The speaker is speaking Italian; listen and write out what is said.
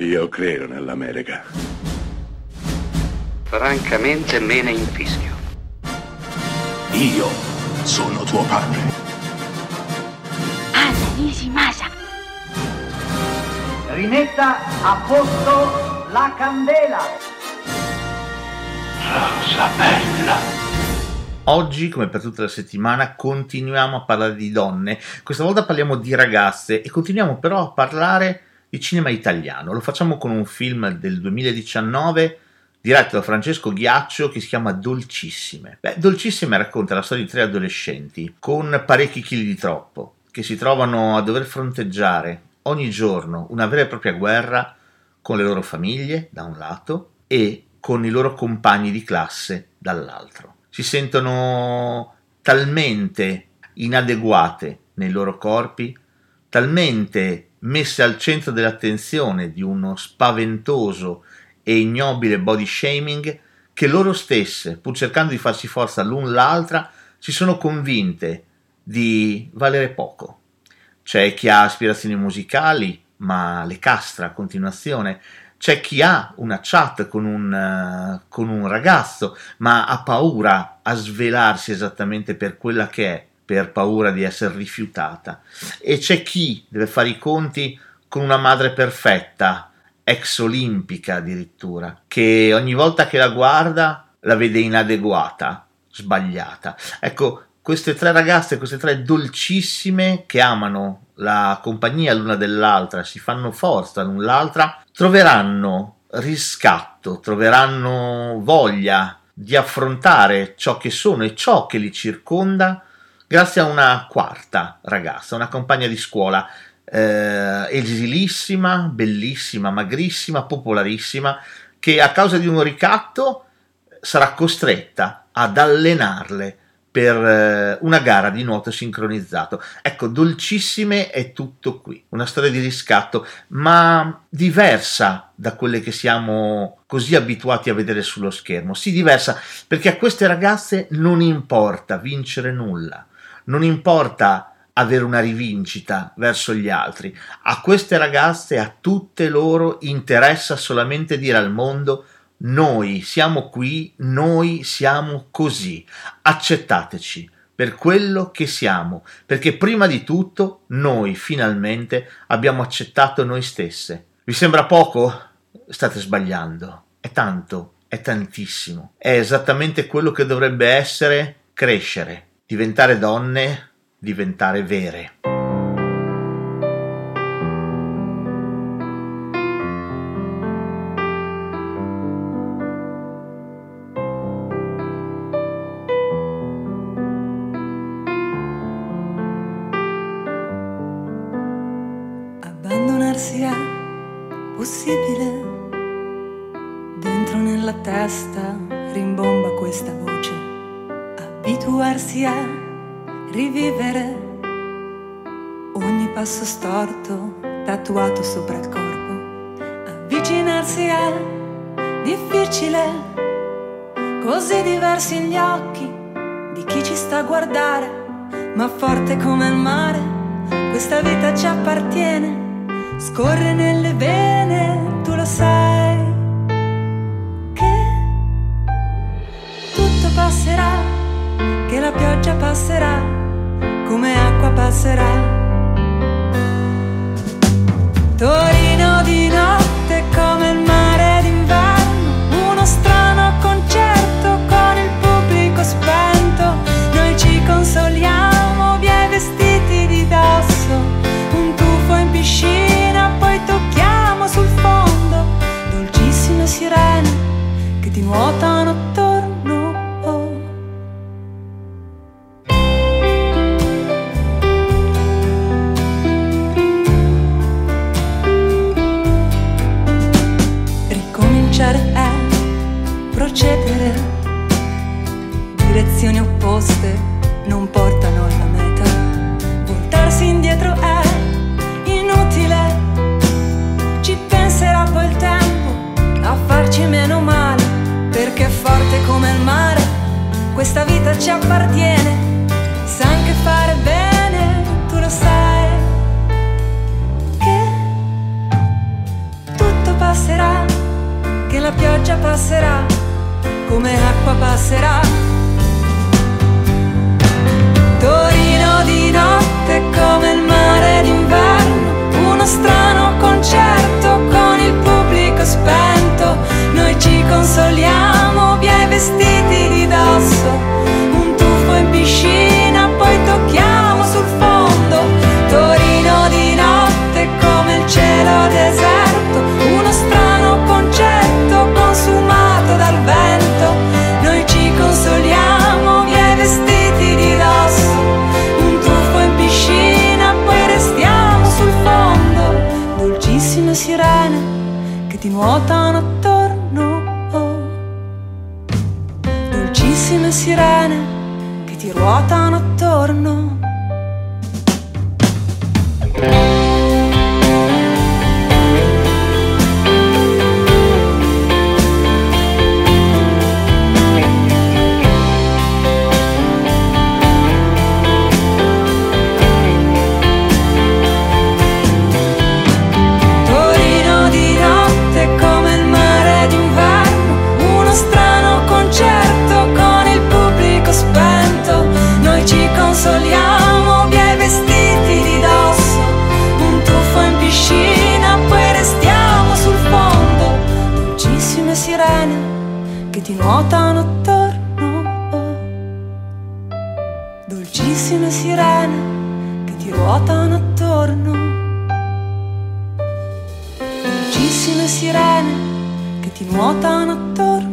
Io credo nell'America. Francamente me ne infischio. Io sono tuo padre. Anna Nishimasa. Rimetta a posto la candela. Rosa bella. Oggi, come per tutta la settimana, continuiamo a parlare di donne. Questa volta parliamo di ragazze e continuiamo però a parlare di cinema italiano. Lo facciamo con un film del 2019 diretto da Francesco Ghiaccio che si chiama Dolcissime. Beh, Dolcissime racconta la storia di tre adolescenti con parecchi chili di troppo che si trovano a dover fronteggiare ogni giorno una vera e propria guerra con le loro famiglie da un lato e con i loro compagni di classe dall'altro. Si sentono talmente inadeguate nei loro corpi, talmente messe al centro dell'attenzione di uno spaventoso e ignobile body shaming che loro stesse, pur cercando di farsi forza l'un l'altra, si sono convinte di valere poco. C'è chi ha aspirazioni musicali, ma le castra a continuazione. C'è chi ha una chat con un, uh, con un ragazzo, ma ha paura a svelarsi esattamente per quella che è per paura di essere rifiutata. E c'è chi deve fare i conti con una madre perfetta, ex olimpica addirittura, che ogni volta che la guarda la vede inadeguata, sbagliata. Ecco, queste tre ragazze, queste tre dolcissime che amano la compagnia l'una dell'altra, si fanno forza l'un l'altra, troveranno riscatto, troveranno voglia di affrontare ciò che sono e ciò che li circonda grazie a una quarta ragazza, una compagna di scuola eh, esilissima, bellissima, magrissima, popolarissima, che a causa di un ricatto sarà costretta ad allenarle per eh, una gara di nuoto sincronizzato. Ecco, dolcissime è tutto qui, una storia di riscatto, ma diversa da quelle che siamo così abituati a vedere sullo schermo. Sì, diversa, perché a queste ragazze non importa vincere nulla non importa avere una rivincita verso gli altri. A queste ragazze, a tutte loro, interessa solamente dire al mondo noi siamo qui, noi siamo così, accettateci per quello che siamo, perché prima di tutto noi finalmente abbiamo accettato noi stesse. Vi sembra poco? State sbagliando. È tanto, è tantissimo. È esattamente quello che dovrebbe essere crescere diventare donne, diventare vere. Abbandonarsi è possibile. Dentro nella testa rimbomba questa voce abituarsi a rivivere ogni passo storto tatuato sopra il corpo. Avvicinarsi è difficile, così diversi gli occhi di chi ci sta a guardare, ma forte come il mare, questa vita ci appartiene, scorre nelle vene, ci appartiene, sa anche fare bene, tu lo sai, che tutto passerà, che la pioggia passerà, come l'acqua passerà. come sirene che ti nuotano attorno. Dolcissime sirene che ti ruotano attorno. ti nuotano attorno, dolcissime sirene che ti ruotano attorno, dolcissime sirene che ti nuotano attorno.